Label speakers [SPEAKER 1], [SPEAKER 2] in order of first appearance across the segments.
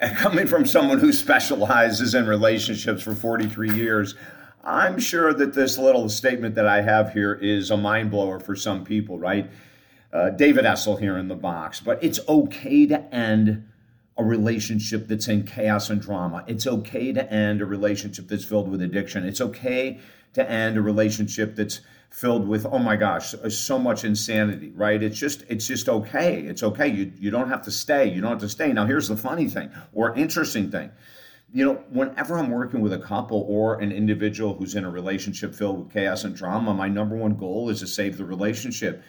[SPEAKER 1] And coming from someone who specializes in relationships for 43 years, I'm sure that this little statement that I have here is a mind blower for some people, right? Uh, David Essel here in the box. But it's okay to end a relationship that's in chaos and drama. It's okay to end a relationship that's filled with addiction. It's okay to end a relationship that's filled with oh my gosh uh, so much insanity right? It's just it's just okay. It's okay. You you don't have to stay. You don't have to stay. Now here's the funny thing or interesting thing. You know whenever i'm working with a couple or an individual who's in a relationship filled with chaos and drama my number one goal is to save the relationship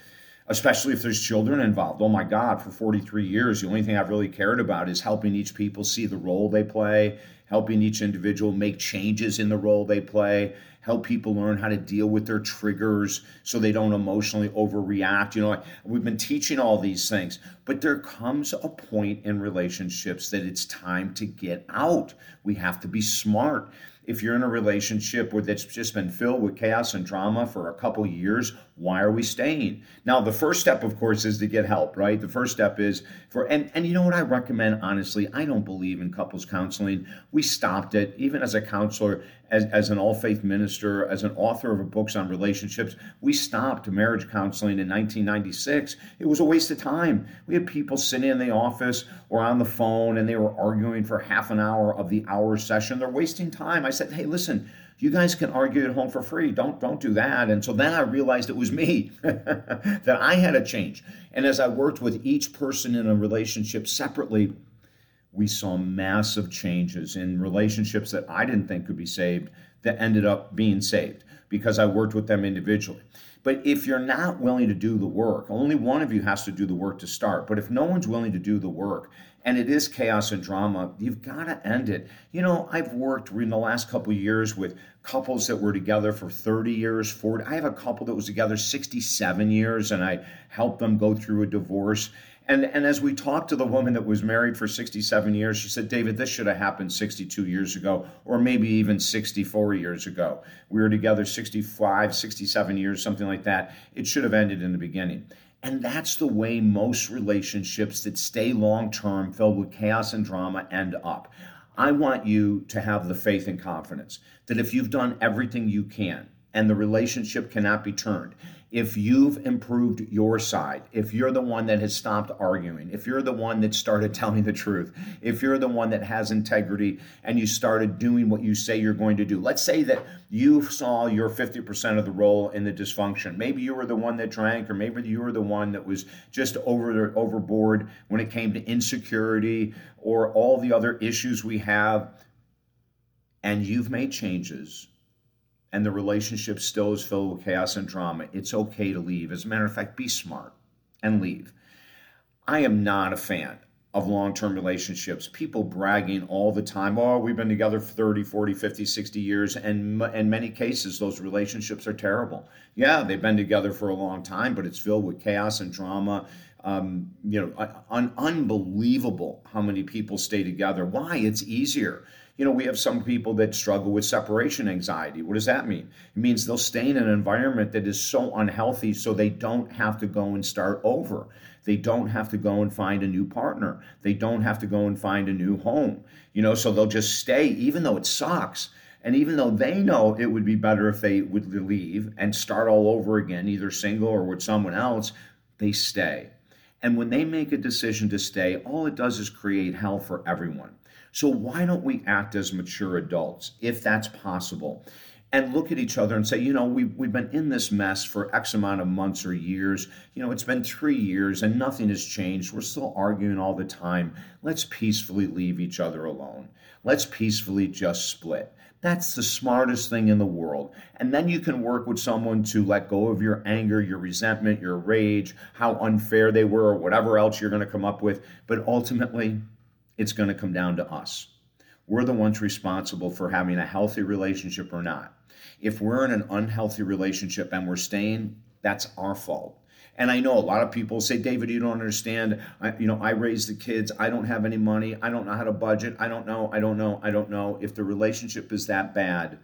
[SPEAKER 1] especially if there's children involved. Oh my God, for 43 years, the only thing I've really cared about is helping each people see the role they play, helping each individual make changes in the role they play, help people learn how to deal with their triggers so they don't emotionally overreact. You know, we've been teaching all these things, but there comes a point in relationships that it's time to get out. We have to be smart if you're in a relationship where that's just been filled with chaos and drama for a couple years, why are we staying? Now, the first step, of course, is to get help, right? The first step is for, and, and you know what I recommend, honestly? I don't believe in couples counseling. We stopped it, even as a counselor, as, as an all faith minister, as an author of books on relationships. We stopped marriage counseling in 1996. It was a waste of time. We had people sitting in the office or on the phone and they were arguing for half an hour of the hour session. They're wasting time. I said, hey, listen, you guys can argue at home for free. Don't don't do that. And so then I realized it was me that I had to change. And as I worked with each person in a relationship separately, we saw massive changes in relationships that I didn't think could be saved that ended up being saved because I worked with them individually. But if you're not willing to do the work, only one of you has to do the work to start. But if no one's willing to do the work, and it is chaos and drama, you've got to end it. You know, I've worked in the last couple years with couples that were together for 30 years, 40. I have a couple that was together 67 years, and I helped them go through a divorce. And, and as we talked to the woman that was married for 67 years, she said, David, this should have happened 62 years ago, or maybe even 64 years ago. We were together 65, 67 years, something like that. It should have ended in the beginning. And that's the way most relationships that stay long term, filled with chaos and drama, end up. I want you to have the faith and confidence that if you've done everything you can and the relationship cannot be turned, if you've improved your side, if you're the one that has stopped arguing, if you're the one that started telling the truth, if you're the one that has integrity and you started doing what you say you're going to do. Let's say that you saw your 50% of the role in the dysfunction. Maybe you were the one that drank, or maybe you were the one that was just over overboard when it came to insecurity or all the other issues we have. And you've made changes and the relationship still is filled with chaos and drama, it's okay to leave. As a matter of fact, be smart and leave. I am not a fan of long term relationships. People bragging all the time, oh, we've been together for 30, 40, 50, 60 years. And in many cases, those relationships are terrible. Yeah, they've been together for a long time, but it's filled with chaos and drama. Um, you know, un- unbelievable how many people stay together. Why? It's easier you know, we have some people that struggle with separation anxiety. What does that mean? It means they'll stay in an environment that is so unhealthy so they don't have to go and start over. They don't have to go and find a new partner. They don't have to go and find a new home. You know, so they'll just stay even though it sucks. And even though they know it would be better if they would leave and start all over again, either single or with someone else, they stay. And when they make a decision to stay, all it does is create hell for everyone. So why don't we act as mature adults, if that's possible, and look at each other and say, you know, we've, we've been in this mess for X amount of months or years. You know, it's been three years and nothing has changed. We're still arguing all the time. Let's peacefully leave each other alone. Let's peacefully just split. That's the smartest thing in the world. And then you can work with someone to let go of your anger, your resentment, your rage, how unfair they were, or whatever else you're going to come up with. But ultimately, it's going to come down to us. We're the ones responsible for having a healthy relationship or not. If we're in an unhealthy relationship and we're staying, that's our fault. And I know a lot of people say, David, you don't understand. I, you know, I raise the kids. I don't have any money. I don't know how to budget. I don't know. I don't know. I don't know. If the relationship is that bad,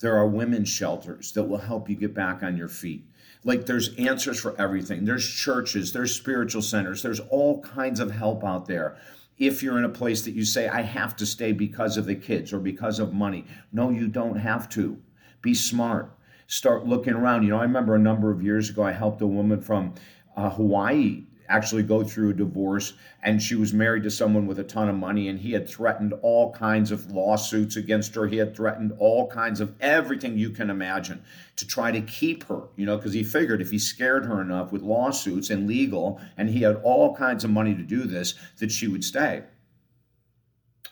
[SPEAKER 1] there are women's shelters that will help you get back on your feet. Like there's answers for everything. There's churches, there's spiritual centers, there's all kinds of help out there if you're in a place that you say, I have to stay because of the kids or because of money. No, you don't have to. Be smart. Start looking around. You know, I remember a number of years ago, I helped a woman from uh, Hawaii actually go through a divorce and she was married to someone with a ton of money and he had threatened all kinds of lawsuits against her. He had threatened all kinds of everything you can imagine to try to keep her you know because he figured if he scared her enough with lawsuits and legal and he had all kinds of money to do this that she would stay.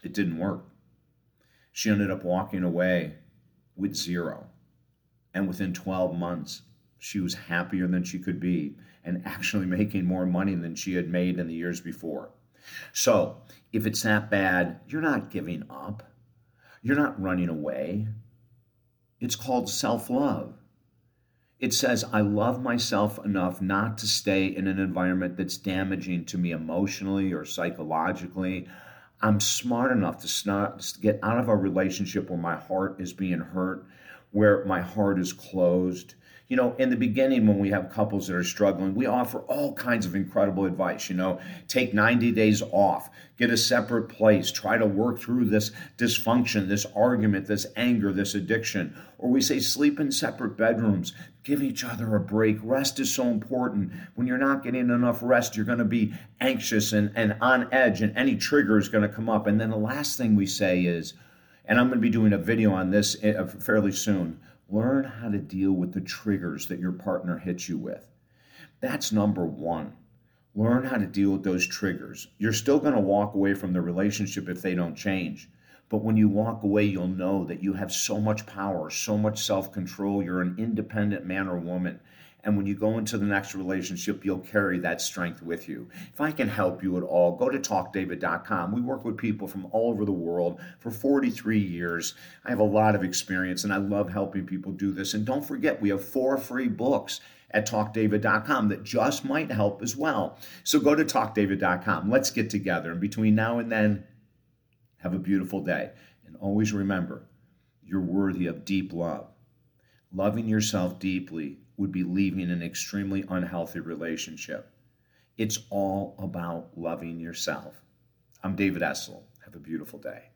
[SPEAKER 1] It didn't work. She ended up walking away with zero and within 12 months she was happier than she could be and actually making more money than she had made in the years before. So, if it's that bad, you're not giving up. You're not running away. It's called self love. It says, I love myself enough not to stay in an environment that's damaging to me emotionally or psychologically. I'm smart enough to, snot, to get out of a relationship where my heart is being hurt, where my heart is closed you know, in the beginning, when we have couples that are struggling, we offer all kinds of incredible advice. You know, take 90 days off, get a separate place, try to work through this dysfunction, this argument, this anger, this addiction. Or we say sleep in separate bedrooms, give each other a break. Rest is so important. When you're not getting enough rest, you're going to be anxious and, and on edge, and any trigger is going to come up. And then the last thing we say is, and I'm going to be doing a video on this eh, fairly soon Learn how to deal with the triggers that your partner hits you with. That's number one. Learn how to deal with those triggers. You're still going to walk away from the relationship if they don't change. But when you walk away, you'll know that you have so much power, so much self control. You're an independent man or woman. And when you go into the next relationship, you'll carry that strength with you. If I can help you at all, go to talkdavid.com. We work with people from all over the world for 43 years. I have a lot of experience and I love helping people do this. And don't forget, we have four free books at talkdavid.com that just might help as well. So go to talkdavid.com. Let's get together. And between now and then, have a beautiful day. And always remember, you're worthy of deep love. Loving yourself deeply would be leaving an extremely unhealthy relationship. It's all about loving yourself. I'm David Essel. Have a beautiful day.